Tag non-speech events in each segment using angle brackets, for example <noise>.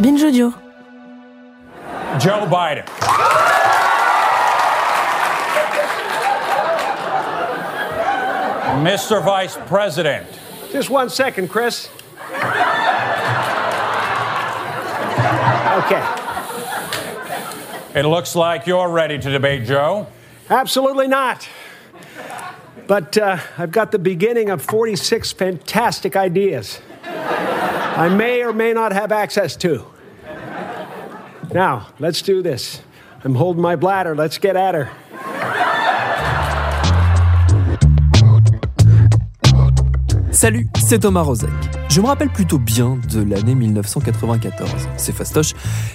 Binge Audio. Joe Biden. Mr. Vice President. Just one second, Chris. Okay. It looks like you're ready to debate Joe. Absolutely not. But uh, I've got the beginning of 46 fantastic ideas I may or may not have access to. Now, let's do this. I'm holding my bladder. Let's get at her. Salut, c'est Thomas Rozek. Je me rappelle plutôt bien de l'année 1994. C'est fastoche.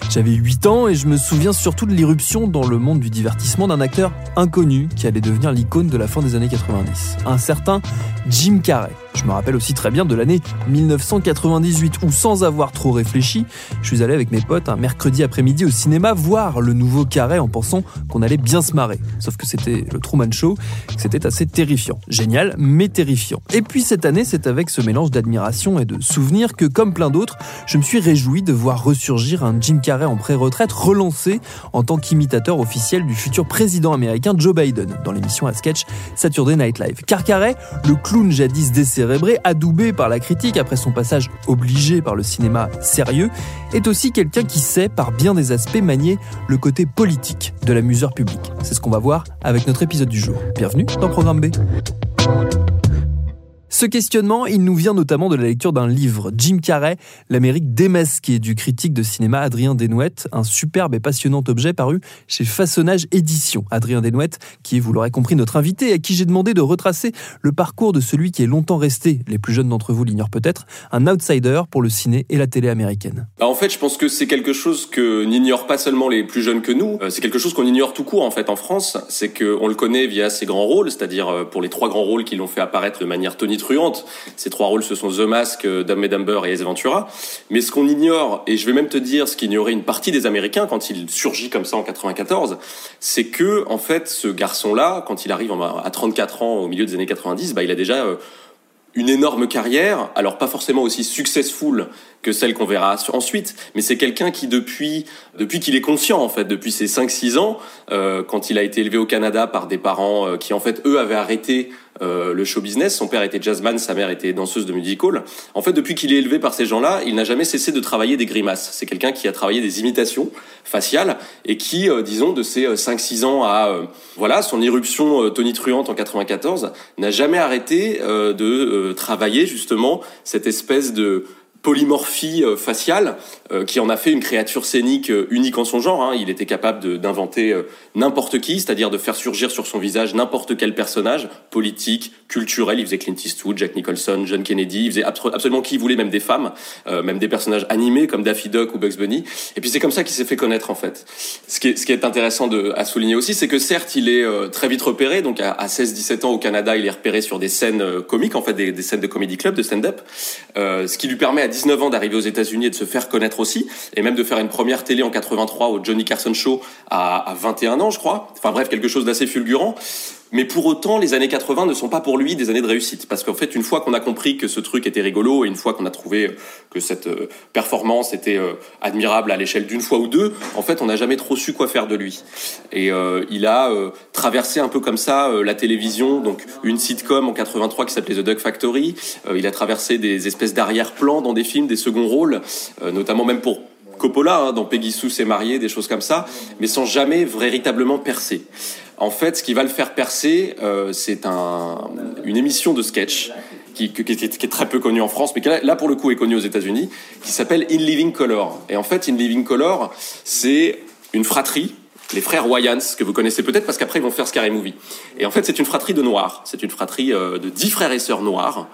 J'avais 8 ans et je me souviens surtout de l'irruption dans le monde du divertissement d'un acteur inconnu qui allait devenir l'icône de la fin des années 90. Un certain Jim Carrey. Je me rappelle aussi très bien de l'année 1998 où, sans avoir trop réfléchi, je suis allé avec mes potes un mercredi après-midi au cinéma voir le nouveau Carré en pensant qu'on allait bien se marrer. Sauf que c'était le Truman Show, c'était assez terrifiant. Génial, mais terrifiant. Et puis cette année, c'est avec ce mélange d'admiration et de souvenirs que, comme plein d'autres, je me suis réjoui de voir ressurgir un Jim Carrey en pré-retraite relancé en tant qu'imitateur officiel du futur président américain Joe Biden dans l'émission à sketch Saturday Night Live. Car Carrey, le clown jadis adoubé par la critique après son passage obligé par le cinéma sérieux, est aussi quelqu'un qui sait, par bien des aspects, manier le côté politique de l'amuseur public. C'est ce qu'on va voir avec notre épisode du jour. Bienvenue dans Programme B. Ce questionnement, il nous vient notamment de la lecture d'un livre, Jim Carrey, L'Amérique démasquée, du critique de cinéma Adrien Desnouettes, un superbe et passionnant objet paru chez Façonnage Édition. Adrien Desnouettes, qui est, vous l'aurez compris, notre invité, à qui j'ai demandé de retracer le parcours de celui qui est longtemps resté, les plus jeunes d'entre vous l'ignorent peut-être, un outsider pour le ciné et la télé américaine. Bah, en fait, je pense que c'est quelque chose que n'ignorent pas seulement les plus jeunes que nous, euh, c'est quelque chose qu'on ignore tout court en fait en France, c'est qu'on le connaît via ses grands rôles, c'est-à-dire euh, pour les trois grands rôles qui l'ont fait apparaître de manière tonitruante ces trois rôles, ce sont The Mask, euh, Dumb and Dumber et Ace Ventura. Mais ce qu'on ignore, et je vais même te dire ce qu'ignorait une partie des Américains quand il surgit comme ça en 94, c'est que, en fait, ce garçon-là, quand il arrive à 34 ans au milieu des années 90, bah, il a déjà euh, une énorme carrière, alors pas forcément aussi successful que celle qu'on verra ensuite, mais c'est quelqu'un qui depuis depuis qu'il est conscient en fait, depuis ses 5-6 ans, euh, quand il a été élevé au Canada par des parents qui en fait eux avaient arrêté euh, le show business, son père était jazzman, sa mère était danseuse de musical. En fait, depuis qu'il est élevé par ces gens-là, il n'a jamais cessé de travailler des grimaces. C'est quelqu'un qui a travaillé des imitations faciales et qui, disons, de ses 5-6 ans à voilà son irruption tonitruante en 94, n'a jamais arrêté de travailler justement cette espèce de polymorphie euh, faciale euh, qui en a fait une créature scénique euh, unique en son genre. Hein. Il était capable d'inventer n'importe qui, c'est-à-dire de faire surgir sur son visage n'importe quel personnage politique, culturel. Il faisait Clint Eastwood, Jack Nicholson, John Kennedy. Il faisait absolument qui il voulait, même des femmes, même des personnages animés comme Daffy Duck ou Bugs Bunny. Et puis c'est comme ça qu'il s'est fait connaître en fait. Ce qui est, ce qui est intéressant de, à souligner aussi, c'est que certes, il est très vite repéré. Donc à, 16-17 ans au Canada, il est repéré sur des scènes comiques, en fait, des, des scènes de comedy club, de stand-up, ce qui lui permet à 19 ans d'arriver aux États-Unis et de se faire connaître aussi, et même de faire une première télé en 83 au Johnny Carson Show à, à 21 ans, je crois. Enfin bref, quelque chose d'assez fulgurant. Mais pour autant, les années 80 ne sont pas pour lui des années de réussite. Parce qu'en fait, une fois qu'on a compris que ce truc était rigolo, et une fois qu'on a trouvé que cette euh, performance était euh, admirable à l'échelle d'une fois ou deux, en fait, on n'a jamais trop su quoi faire de lui. Et euh, il a traversé un peu comme ça la télévision, donc une sitcom en 83 qui s'appelait The Duck Factory. il a traversé des espèces d'arrière-plans dans des films, des seconds rôles, notamment même pour Coppola, hein, dans Peggy Sue s'est mariée, des choses comme ça, mais sans jamais véritablement percer. En fait, ce qui va le faire percer, euh, c'est un, une émission de sketch qui, qui, qui, est très peu connue en France, mais qui là pour le coup est connue aux États-Unis, qui s'appelle In Living Color. Et en fait, In Living Color, c'est une fratrie les frères Wayans, que vous connaissez peut-être parce qu'après ils vont faire Scary Movie. Et en fait, c'est une fratrie de noirs. C'est une fratrie euh, de dix frères et sœurs noirs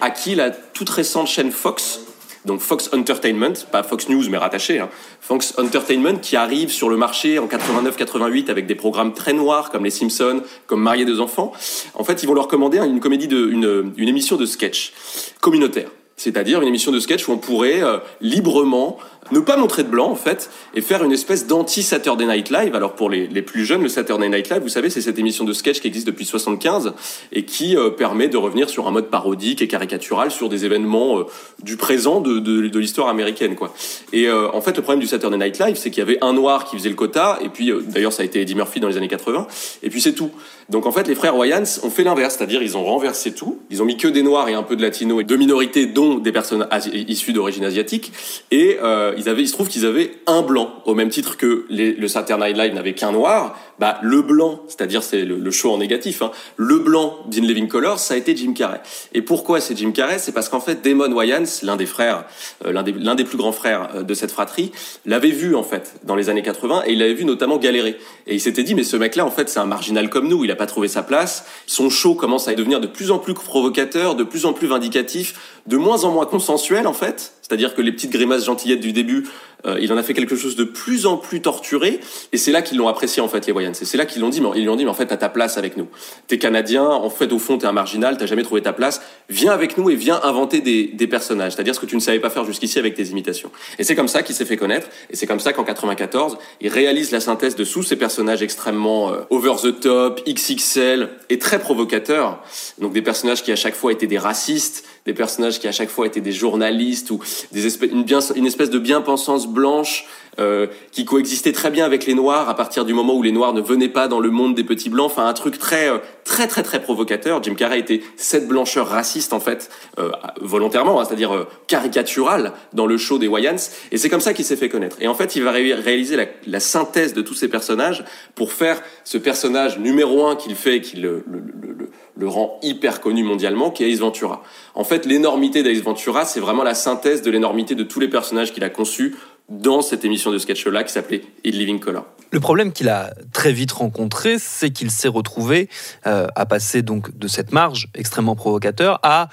à qui la toute récente chaîne Fox donc Fox Entertainment, pas Fox News mais rattaché, hein. Fox Entertainment qui arrive sur le marché en 89-88 avec des programmes très noirs comme Les Simpsons, comme Marier deux enfants. En fait, ils vont leur commander une comédie de, une, une émission de sketch communautaire. C'est-à-dire une émission de sketch où on pourrait euh, librement ne pas montrer de blanc en fait et faire une espèce d'anti Saturday Night Live. Alors pour les, les, plus jeunes, le Saturday Night Live, vous savez, c'est cette émission de sketch qui existe depuis 75 et qui euh, permet de revenir sur un mode parodique et caricatural sur des événements euh, du présent de, de, l'histoire américaine quoi. Et en fait, le problème du Saturday Night Live, c'est qu'il y avait un noir qui faisait le quota et puis d'ailleurs ça a été Eddie Murphy dans les années 80 et puis c'est tout. Donc en fait, les frères Wayans ont fait l'inverse, c'est-à-dire ils ont renversé tout. Ils ont mis que des noirs et un peu de latinos et de minorités, dont des personnes issues d'origine asiatique et ils avaient, il se trouve qu'ils avaient un blanc, au même titre que le Saturday Night Live n'avait qu'un noir. Bah, le blanc, c'est-à-dire c'est le, le, show en négatif, hein, le blanc d'In Living Color, ça a été Jim Carrey. Et pourquoi c'est Jim Carrey? C'est parce qu'en fait, Damon Wayans, l'un des frères, euh, l'un des, l'un des plus grands frères euh, de cette fratrie, l'avait vu en fait dans les années 80 et il l'avait vu notamment galérer. Et il s'était dit, mais ce mec-là, en fait, c'est un marginal comme nous. Il a pas trouvé sa place. Son show commence à devenir de plus en plus provocateur, de plus en plus vindicatif, de moins en moins consensuel en fait. C'est-à-dire que les petites grimaces gentillettes du début, euh, il en a fait quelque chose de plus en plus torturé, et c'est là qu'ils l'ont apprécié en fait les Wayans. C'est là qu'ils l'ont dit, mais ils lui ont dit, mais en fait t'as ta place avec nous. T'es canadien, en fait au fond t'es un marginal, t'as jamais trouvé ta place. Viens avec nous et viens inventer des, des personnages, c'est-à-dire ce que tu ne savais pas faire jusqu'ici avec tes imitations. Et c'est comme ça qu'il s'est fait connaître, et c'est comme ça qu'en 94, il réalise la synthèse de tous ces personnages extrêmement euh, over the top, XXL et très provocateurs. Donc des personnages qui à chaque fois étaient des racistes, des personnages qui à chaque fois étaient des journalistes ou des espèces, une, bien, une espèce de bien-pensance blanche euh, qui coexistait très bien avec les noirs à partir du moment où les noirs ne venaient pas dans le monde des petits blancs. Enfin, un truc très, euh, très, très, très provocateur. Jim Carrey était cette blancheur raciste en fait, euh, volontairement, hein, c'est-à-dire euh, caricaturale dans le show des Wayans. Et c'est comme ça qu'il s'est fait connaître. Et en fait, il va ré réaliser la, synthèse de tous ces personnages pour faire ce personnage numéro un qu'il fait, qui le, le, le, le rend hyper connu mondialement, qui est Ace Ventura. En fait, l'énormité d'Ace Ventura, c'est vraiment la synthèse de l'énormité de tous les personnages qu'il a conçus dans cette émission de sketch-là qui s'appelait In Living Color. Le problème qu'il a très vite rencontré, c'est qu'il s'est retrouvé euh, à passer donc de cette marge extrêmement provocateur à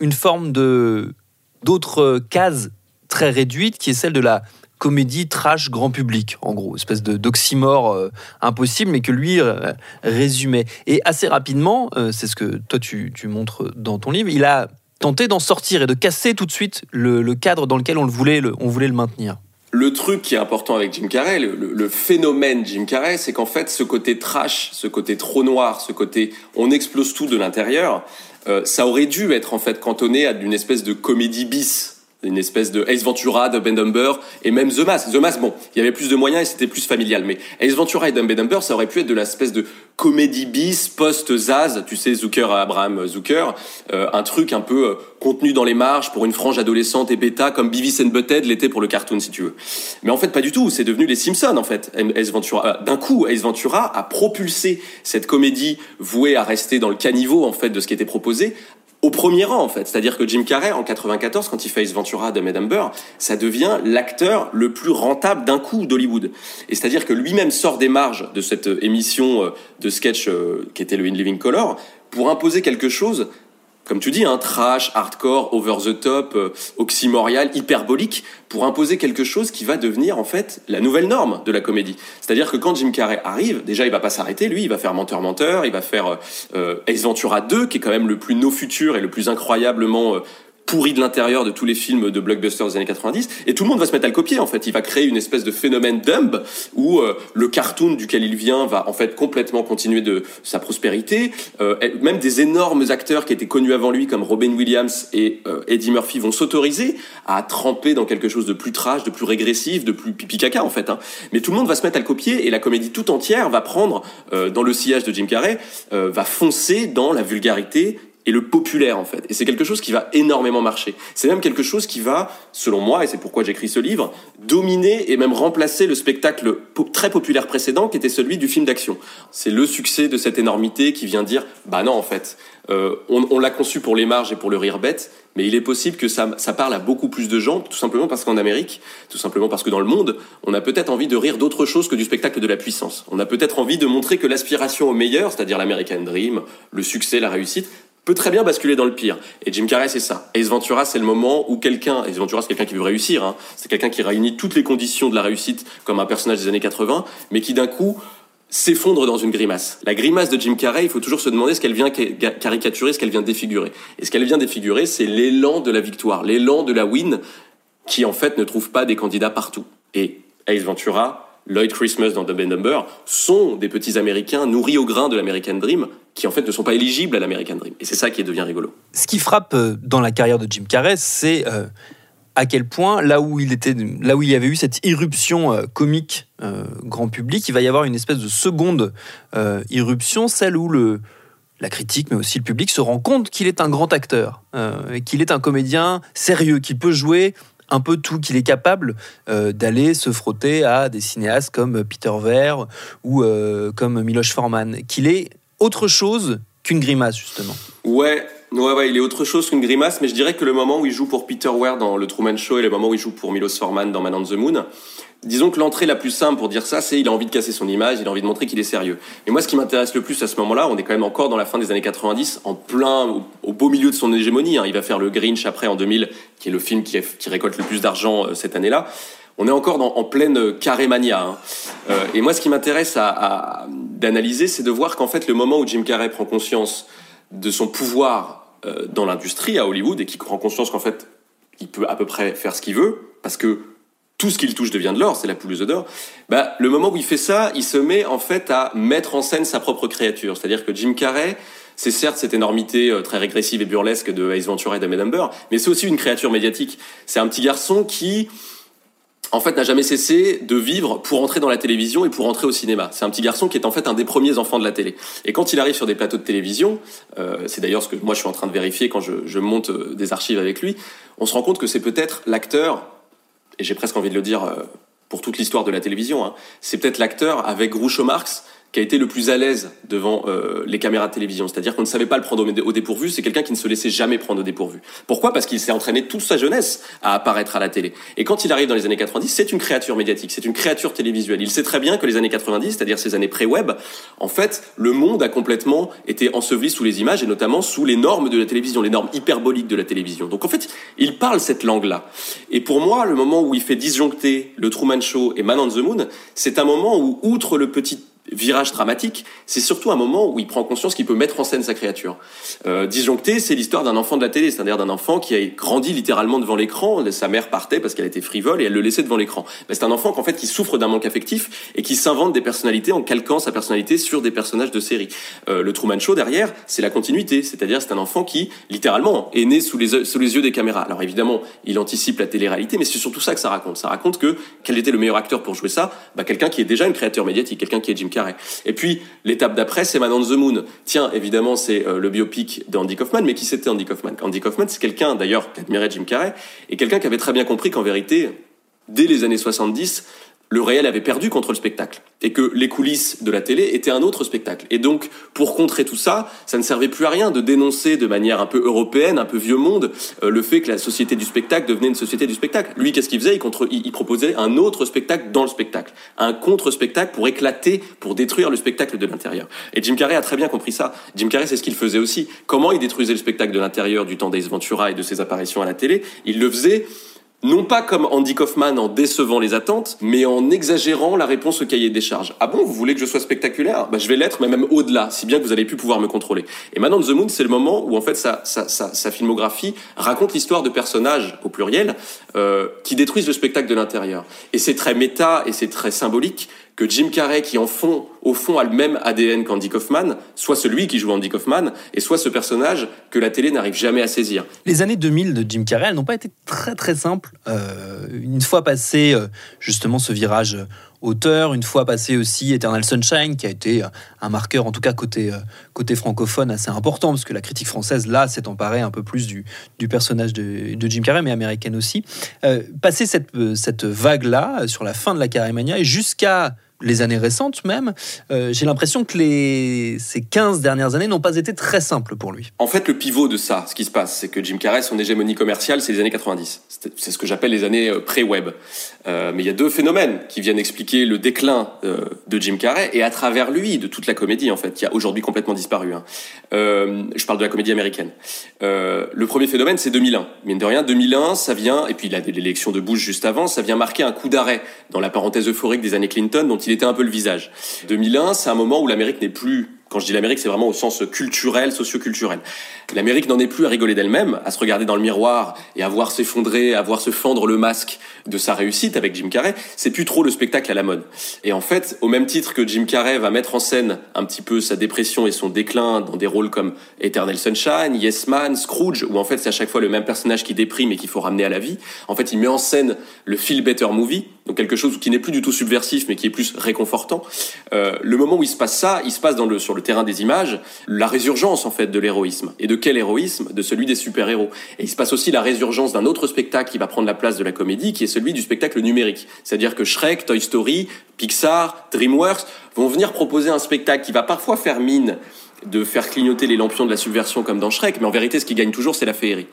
une forme de d'autres cases très réduites qui est celle de la comédie trash grand public, en gros, espèce de d'oxymore euh, impossible, mais que lui euh, résumait. Et assez rapidement, c'est ce que toi tu, tu, montres dans ton livre, il a tenté d'en sortir et de casser tout de suite le, cadre dans lequel on, le voulait, le, on voulait le maintenir. Le truc qui est important avec Jim Carrey, le, phénomène Jim Carrey, c'est qu'en fait, ce côté trash, ce côté trop noir, ce côté on explose tout de l'intérieur, euh, ça aurait dû être en fait cantonné à d'une espèce de comédie bis une espèce de Ace Ventura, de Ben Dumber et même The Mask. The Mask, bon, il y avait plus de moyens et c'était plus familial, mais Ace Ventura et Dumb and ça aurait pu être de l'espèce de comédie bis post-Zaz, tu sais, Zucker à Abraham Zucker, euh, un truc un peu euh, contenu dans les marges pour une frange adolescente et bêta comme Beavis and Butthead l'était pour le cartoon si tu veux. Mais en fait pas du tout, c'est devenu les Simpsons en fait. Ace Ventura, euh, d'un coup, Ace Ventura a propulsé cette comédie vouée à rester dans le caniveau en fait de ce qui était proposé au premier rang en fait. C'est-à-dire que Jim Carrey en 94 quand il fait Ace Ventura de Madame Burr, ça devient l'acteur le plus rentable d'un coup d'Hollywood. Et c'est-à-dire que lui-même sort des marges de cette émission de sketch qui était le In Living Color pour imposer quelque chose comme tu dis, un hein, trash, hardcore, over the top, euh, oxymorial, hyperbolique, pour imposer quelque chose qui va devenir en fait la nouvelle norme de la comédie. C'est-à-dire que quand Jim Carrey arrive, déjà il va pas s'arrêter, lui, il va faire Menteur Menteur, il va faire euh, Ace Ventura 2, qui est quand même le plus no futur et le plus incroyablement euh, pourri de l'intérieur de tous les films de blockbusters des années 90 et tout le monde va se mettre à le copier en fait. Il va créer une espèce de phénomène dumb où euh, le cartoon duquel il vient va en fait complètement continuer de sa prospérité. Euh, même des énormes acteurs qui étaient connus avant lui comme Robin Williams et euh, Eddie Murphy vont s'autoriser à tremper dans quelque chose de plus trash de plus régressif de plus pipi caca en fait hein. mais tout le monde va se mettre à le copier et la comédie tout entière va prendre euh, dans le sillage de Jim Carrey va foncer dans la vulgarité et le populaire en fait. Et c'est quelque chose qui va énormément marcher. C'est même quelque chose qui va, selon moi, et c'est pourquoi j'écris ce livre, dominer et même remplacer le spectacle très populaire précédent qui était celui du film d'action. C'est le succès de cette énormité qui vient dire, bah non en fait, euh, on, l'a conçu pour les marges et pour le rire bête, mais il est possible que ça, ça parle à beaucoup plus de gens, tout simplement parce qu'en Amérique, tout simplement parce que dans le monde, on a peut-être envie de rire d'autre chose que du spectacle de la puissance. On a peut-être envie de montrer que l'aspiration au meilleur, c'est-à-dire l'American Dream, le succès, la réussite, peut très bien basculer dans le pire. Et Jim Carrey, c'est ça. Ace Ventura, c'est le moment où quelqu'un, Ace Ventura, c'est quelqu'un qui veut réussir, hein. c'est quelqu'un qui réunit toutes les conditions de la réussite comme un personnage des années 80, mais qui d'un coup s'effondre dans une grimace. La grimace de Jim Carrey, il faut toujours se demander ce qu'elle vient caricaturer, ce qu'elle vient défigurer. Et ce qu'elle vient défigurer, c'est l'élan de la victoire, l'élan de la win, qui en fait ne trouve pas des candidats partout. Et Ace Ventura, Lloyd Christmas dans Dumb Number sont des petits Américains nourris au grain de l'American Dream qui en fait ne sont pas éligibles à l'American Dream. Et c'est ça qui devient rigolo. Ce qui frappe euh, dans la carrière de Jim Carrey, c'est euh, à quel point là où il était, là où il y avait eu cette irruption euh, comique grand public, il va y avoir une espèce de seconde irruption, celle où le la critique, mais aussi le public, se rend compte qu'il est un grand acteur, qu'il est un comédien sérieux, qui peut jouer un peu tout, qu'il est capable euh, d'aller se frotter à des cinéastes comme Peter Ver ou euh, comme Miloš Forman, qu'il est autre chose qu'une grimace justement. Ouais, Ouais, ouais, il est autre chose qu'une grimace, mais je dirais que le moment où il joue pour Peter Weir dans le Truman Show et le moment où il joue pour Milos Forman dans Man on the Moon, disons que l'entrée la plus simple pour dire ça, c'est il a envie de casser son image, il a envie de montrer qu'il est sérieux. Et moi, ce qui m'intéresse le plus à ce moment-là, on est quand même encore dans la fin des années 90, en plein, au, beau milieu de son hégémonie. Hein. Il va faire le Grinch après en 2000, qui est le film qui, récolte le plus d'argent euh, cette année-là. On est encore en pleine carré mania. Hein. Euh, et moi, ce qui m'intéresse d'analyser, c'est de voir qu'en fait, le moment où Jim Carrey prend conscience de son pouvoir euh, dans l'industrie à Hollywood et qui prend conscience qu'en fait, il peut à peu près faire ce qu'il veut parce que tout ce qu'il touche devient de l'or, c'est la pouleuse d'or. Bah, le moment où il fait ça, il se met en fait à mettre en scène sa propre créature. C'est-à-dire que Jim Carrey, c'est certes cette énormité euh, très régressive et burlesque de Ace Ventura et de Number, mais c'est aussi une créature médiatique. C'est un petit garçon qui en fait, n'a jamais cessé de vivre pour entrer dans la télévision et pour entrer au cinéma. C'est un petit garçon qui est en fait un des premiers enfants de la télé. Et quand il arrive sur des plateaux de télévision, euh, c'est d'ailleurs ce que moi je suis en train de vérifier quand je, je monte euh, des archives avec lui, on se rend compte que c'est peut-être l'acteur, et j'ai presque envie de le dire euh, pour toute l'histoire de la télévision, hein, c'est peut-être l'acteur avec Groucho Marx qui a été le plus à l'aise devant euh, les caméras de télévision. C'est-à-dire qu'on ne savait pas le prendre au dépourvu, c'est quelqu'un qui ne se laissait jamais prendre au dépourvu. Pourquoi? Parce qu'il s'est entraîné toute sa jeunesse à apparaître à la télé. Et quand il arrive dans les années 90, c'est une créature médiatique, c'est une créature télévisuelle. Il sait très bien que les années 90, c'est-à-dire ces années pré-web, en fait, le monde a complètement été enseveli sous les images et notamment sous les normes de la télévision, les normes hyperboliques de la télévision. Donc en fait, il parle cette langue-là. Et pour moi, le moment où il fait disjoncter le Truman Show et Man on the Moon, c'est un moment où, outre le petit virage dramatique, c'est surtout un moment où il prend conscience qu'il peut mettre en scène sa créature. Euh, disjoncté, c'est l'histoire d'un enfant de la télé, c'est-à-dire d'un enfant qui a grandi littéralement devant l'écran. Sa mère partait parce qu'elle était frivole et elle le laissait devant l'écran. C'est un enfant qu'en fait qui souffre d'un manque affectif et qui s'invente des personnalités en calquant sa personnalité sur des personnages de série. Euh, le Truman Show derrière, c'est la continuité, c'est-à-dire c'est un enfant qui littéralement est né sous les, sous les yeux des caméras. Alors évidemment, il anticipe la télé-réalité, mais c'est surtout ça que ça raconte. Ça raconte que quel était le meilleur acteur pour jouer ça? Bah, Quelqu'un qui est déjà une créature médiatique, quelqu'un qui est Jim et puis, l'étape d'après, c'est Man on the Moon. Tiens, évidemment, c'est euh, le biopic d'Andy Kaufman, mais qui c'était Andy Kaufman? Andy Kaufman, c'est quelqu'un, d'ailleurs, qui admirait Jim Carrey, et quelqu'un qui avait très bien compris qu'en vérité, dès les années 70, le réel avait perdu contre le spectacle et que les coulisses de la télé étaient un autre spectacle. Et donc, pour contrer tout ça, ça ne servait plus à rien de dénoncer de manière un peu européenne, un peu vieux monde, euh, le fait que la société du spectacle devenait une société du spectacle. Lui, qu'est-ce qu'il faisait? Il, contre, il, proposait un autre spectacle dans le spectacle, un contre-spectacle pour éclater, pour détruire le spectacle de l'intérieur. Et Jim Carrey a très bien compris ça. Jim Carrey, c'est ce qu'il faisait aussi. Comment il détruisait le spectacle de l'intérieur du temps d'Ace Ventura et de ses apparitions à la télé? Il le faisait non pas comme Andy Kaufman en décevant les attentes, mais en exagérant la réponse au cahier des charges. Ah bon, vous voulez que je sois spectaculaire? Bah, Je vais l'être, mais même au-delà, si bien que vous allez plus pouvoir me contrôler. Et maintenant, The Moon, c'est le moment où en fait sa, sa, sa, filmographie raconte l'histoire de personnages, au pluriel, euh, qui détruisent le spectacle de l'intérieur. Et c'est très méta et c'est très symbolique que Jim Carrey, qui en fond, au fond a le même ADN qu'Andy Kaufman, soit celui qui joue Andy Kaufman, et soit ce personnage que la télé n'arrive jamais à saisir. Les années 2000 de Jim Carrey, elles n'ont pas été très très simples. Euh, une fois passé euh, justement ce virage auteur, une fois passé aussi Eternal Sunshine, qui a été un marqueur, en tout cas côté, côté francophone, assez important, parce que la critique française, là, s'est emparée un peu plus du, du personnage de, Jim Carrey, mais américaine aussi. Euh, passer cette, cette vague-là, sur la fin de la Carrey Mania, et jusqu'à les années récentes même, euh, j'ai l'impression que les, ces 15 dernières années n'ont pas été très simples pour lui. En fait, le pivot de ça, ce qui se passe, c'est que Jim Carrey, son hégémonie commerciale, c'est les années 90. C'est ce que j'appelle les années euh, pré-web. Euh, mais il y a deux phénomènes qui viennent expliquer le déclin de Jim Carrey et à travers lui, de toute la comédie, en fait, qui a aujourd'hui complètement disparu. Hein. Je parle de la comédie américaine. Le premier phénomène, c'est 2001. Mine de rien, 2001, ça vient, et puis l'élection de Bush juste avant, ça vient marquer un coup d'arrêt dans la parenthèse euphorique des années Clinton, dont il était un peu le visage. 2001, c'est un moment où l'Amérique n'est plus quand je dis l'Amérique, c'est vraiment au sens culturel, socio-culturel. L'Amérique n'en est plus à rigoler d'elle-même, à se regarder dans le miroir et à voir s'effondrer, à voir se fendre le masque de sa réussite avec Jim Carrey. C'est plus trop le spectacle à la mode. Et en fait, au même titre que Jim Carrey va mettre en scène un petit peu sa dépression et son déclin dans des rôles comme Eternal Sunshine, Yes Man, Scrooge, où en fait c'est à chaque fois le même personnage qui déprime et qu'il faut ramener à la vie. En fait, il met en scène le Feel Better Movie, donc quelque chose qui n'est plus du tout subversif, mais qui est plus réconfortant. Euh, le moment où il se passe ça, il se passe sur le terrain des images, la résurgence en fait de l'héroïsme. Et de quel héroïsme? De celui des super-héros. Et il se passe aussi la résurgence d'un autre spectacle qui va prendre la place de la comédie, qui est celui du spectacle numérique. C'est-à-dire que Shrek, Toy Story, Pixar, DreamWorks vont venir proposer un spectacle qui va parfois faire mine de faire clignoter les lampions de la subversion comme dans Shrek, mais en vérité, ce qui gagne toujours, c'est la féerie.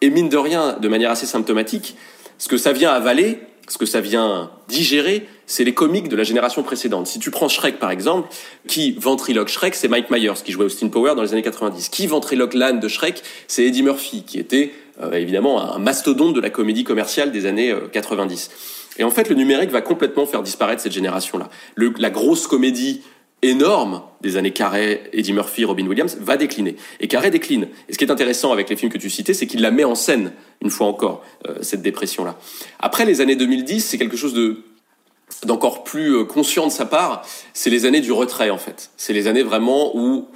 Et mine de rien, de manière assez symptomatique, ce que ça vient avaler, ce que ça vient digérer, c'est les comiques de la génération précédente. Si tu prends Shrek par exemple, qui ventriloque Shrek, c'est Mike Myers qui jouait Austin Power dans les années 90. Qui ventriloque l'âne de Shrek, c'est Eddie Murphy qui était euh, évidemment un mastodonte de la comédie commerciale des années 90. Euh, Et en fait, le numérique va complètement faire disparaître cette génération-là. La grosse comédie énorme des années Carrey, Eddie Murphy, Robin Williams va décliner. Et Carrey décline. Et ce qui est intéressant avec les films que tu citais, c'est qu'il la met en scène, une fois encore, euh, cette dépression-là. Après les années 2010, c'est quelque chose de d'encore plus euh, conscient de sa part, c'est les années du retrait en fait. C'est les années vraiment où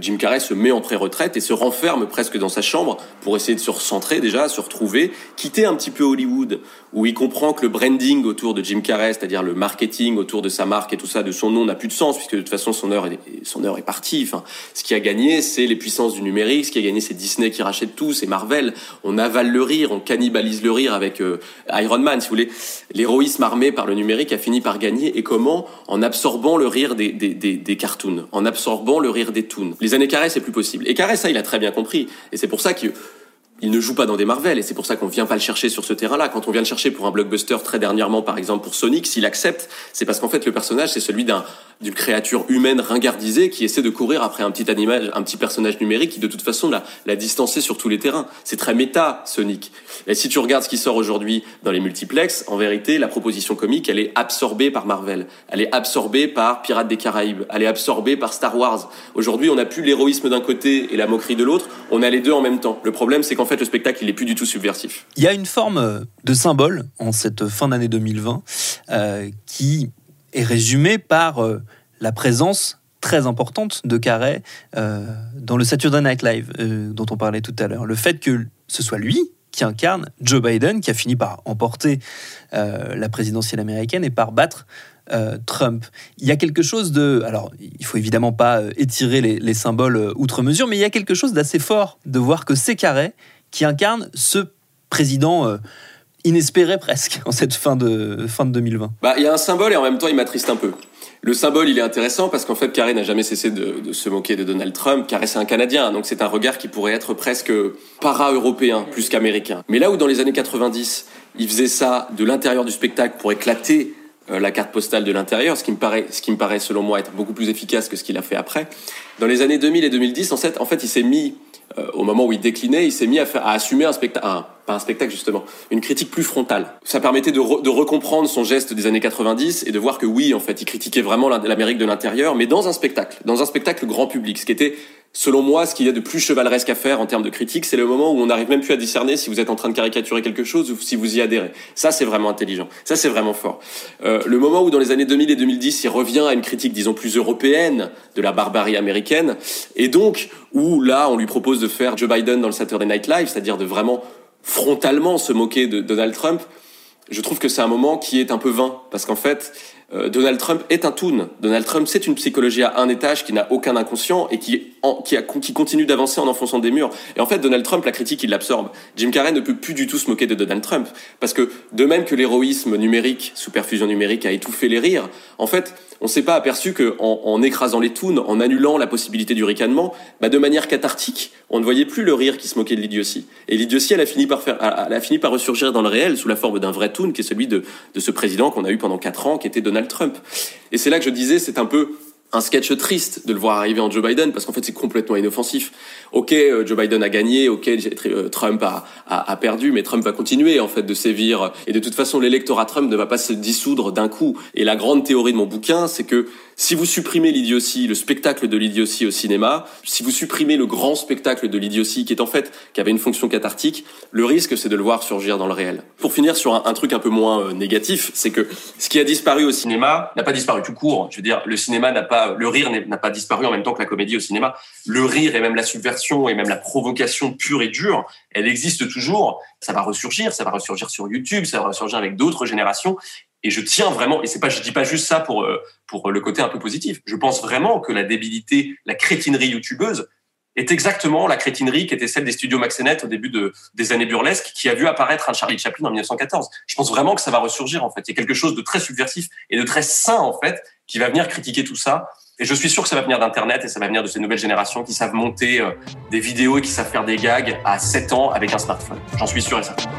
Jim Carrey se met en pré-retraite et se renferme presque dans sa chambre pour essayer de se recentrer déjà, se retrouver, quitter un petit peu Hollywood, où il comprend que le branding autour de Jim Carrey, c'est-à-dire le marketing autour de sa marque et tout ça, de son nom, n'a plus de sens, puisque de toute façon son heure est, son heure est partie. Enfin, ce qui a gagné, c'est les puissances du numérique, ce qui a gagné, c'est Disney qui rachète tout, c'est Marvel. On avale le rire, on cannibalise le rire avec euh, Iron Man, si vous voulez. L'héroïsme armé par le numérique a fini par gagner, et comment? En absorbant le rire des, des, des, des cartoons, en absorbant le rire des toons. Les années Carré, c'est plus possible. Et Carré, ça, il a très bien compris. Et c'est pour ça qu'il il ne joue pas dans des Marvel et c'est pour ça qu'on vient pas le chercher sur ce terrain-là. Quand on vient le chercher pour un blockbuster très dernièrement, par exemple pour Sonic, s'il accepte, c'est parce qu'en fait le personnage c'est celui d'un d'une créature humaine ringardisée qui essaie de courir après un petit animal, un petit personnage numérique qui de toute façon l'a, l'a distancé sur tous les terrains. C'est très méta Sonic. Et si tu regardes ce qui sort aujourd'hui dans les multiplex, en vérité la proposition comique elle est absorbée par Marvel, elle est absorbée par Pirates des Caraïbes, elle est absorbée par Star Wars. Aujourd'hui on n'a plus l'héroïsme d'un côté et la moquerie de l'autre, on a les deux en même temps. Le problème c'est qu'en fait le spectacle il est plus du tout subversif. Il y a une forme de symbole en cette fin d'année 2020 euh, qui est résumée par euh, la présence très importante de Carré euh, dans le Saturday Night Live euh, dont on parlait tout à l'heure. Le fait que ce soit lui qui incarne Joe Biden, qui a fini par emporter euh, la présidentielle américaine et par battre euh, Trump. Il y a quelque chose de... Alors, il faut évidemment pas euh, étirer les, les symboles euh, outre mesure, mais il y a quelque chose d'assez fort de voir que c'est Carré qui incarne ce président euh, inespéré presque <laughs> en cette fin de, fin de 2020. Bah, il y a un symbole et en même temps il m'attriste un peu. Le symbole, il est intéressant parce qu'en fait, Carré n'a jamais cessé de, se moquer de Donald Trump. Carré, c'est un Canadien, donc c'est un regard qui pourrait être presque para-européen plus qu'américain. Mais là où dans les années 90, il faisait ça de l'intérieur du spectacle pour éclater euh, la carte postale de l'intérieur, ce qui me paraît, selon moi être beaucoup plus efficace que ce qu'il a fait après. Dans les années 2000 et 2010, en fait, en fait, il s'est mis euh, au moment où il déclinait, il s'est mis à, faire, à assumer un spectacle, pas un spectacle justement, une critique plus frontale. Ça permettait de, re, de recomprendre son geste des années 90 et de voir que oui, en fait, il critiquait vraiment l'Amérique de l'intérieur, mais dans un spectacle, dans un spectacle grand public, ce qui était Selon moi, ce qu'il y a de plus chevaleresque à faire en termes de critique, c'est le moment où on n'arrive même plus à discerner si vous êtes en train de caricaturer quelque chose ou si vous y adhérez. Ça, c'est vraiment intelligent. Ça, c'est vraiment fort. Euh, le moment où, dans les années 2000 et 2010, il revient à une critique, disons, plus européenne de la barbarie américaine, et donc où là, on lui propose de faire Joe Biden dans le Saturday Night Live, c'est-à-dire de vraiment frontalement se moquer de Donald Trump, je trouve que c'est un moment qui est un peu vain, parce qu'en fait, euh, Donald Trump est un toon. Donald Trump, c'est une psychologie à un étage qui n'a aucun inconscient et qui, qui, continue d'avancer en enfonçant des murs. Et en fait, Donald Trump, la critique, il l'absorbe. Jim Carrey ne peut plus du tout se moquer de Donald Trump. Parce que, de même que l'héroïsme numérique, sous perfusion numérique, a étouffé les rires, en fait, on s'est pas aperçu que en, écrasant les toons, en annulant la possibilité du ricanement, bah, de manière cathartique, on ne voyait plus le rire qui se moquait de l'idiotie. Et l'idiotie, elle a fini par faire, elle a fini par ressurgir dans le réel sous la forme d'un vrai toon, qui est celui de, de ce président qu'on a eu pendant quatre ans, qui était Donald Trump. Et c'est là que je disais, c'est un peu un sketch triste de le voir arriver en Joe Biden parce qu'en fait c'est complètement inoffensif. Ok, euh, Joe Biden a gagné, ok, euh, Trump a, a, a, perdu, mais Trump va continuer en fait de sévir et de toute façon l'électorat Trump ne va pas se dissoudre d'un coup. Et la grande théorie de mon bouquin, c'est que si vous supprimez l'idiotie, le spectacle de l'idiotie au cinéma, si vous supprimez le grand spectacle de l'idiotie qui est en fait qui avait une fonction cathartique, le risque c'est de le voir surgir dans le réel. Pour finir sur un, truc un peu moins euh, négatif, c'est que ce qui a disparu au cinéma n'a pas disparu tout court. Je veux dire, le cinéma n'a pas, le rire n'a pas disparu en même temps que la comédie au cinéma. Le rire et même la subversion et même la provocation pure et dure, elle existe toujours. Ça va ressurgir, ça va ressurgir sur YouTube, ça va ressurgir avec d'autres générations. Et je tiens vraiment, et c'est pas, je dis pas juste ça pour euh, pour le côté un peu positif. Je pense vraiment que la débilité, la crétinerie youtubeuse est exactement la crétinerie qui était celle des studios Maxenet au début de, des années burlesques, qui a vu apparaître un Charlie Chaplin en 1914. Je pense vraiment que ça va ressurgir en fait. Il y a quelque chose de très subversif et de très sain en fait qui va venir critiquer tout ça. Et je suis sûr que ça va venir d'Internet et ça va venir de ces nouvelles générations qui savent monter euh, des vidéos et qui savent faire des gags à 7 ans avec un smartphone. J'en suis sûr et certain.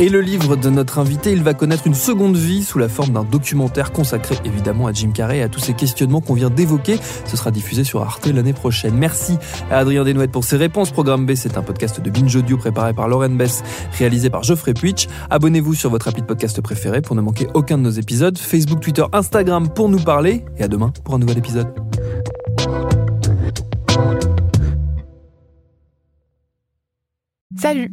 Et le livre de notre invité, il va connaître une seconde vie sous la forme d'un documentaire consacré évidemment à Jim Carrey et à tous ces questionnements qu'on vient d'évoquer. Ce sera diffusé sur Arte l'année prochaine. Merci à Adrien Desnouettes pour ses réponses. Programme B, c'est un podcast de Binge Audio préparé par Lauren Bess, réalisé par Geoffrey Puitch. Abonnez-vous sur votre appli de podcast préféré pour ne manquer aucun de nos épisodes. Facebook, Twitter, Instagram pour nous parler. Et à demain pour un nouvel épisode. Salut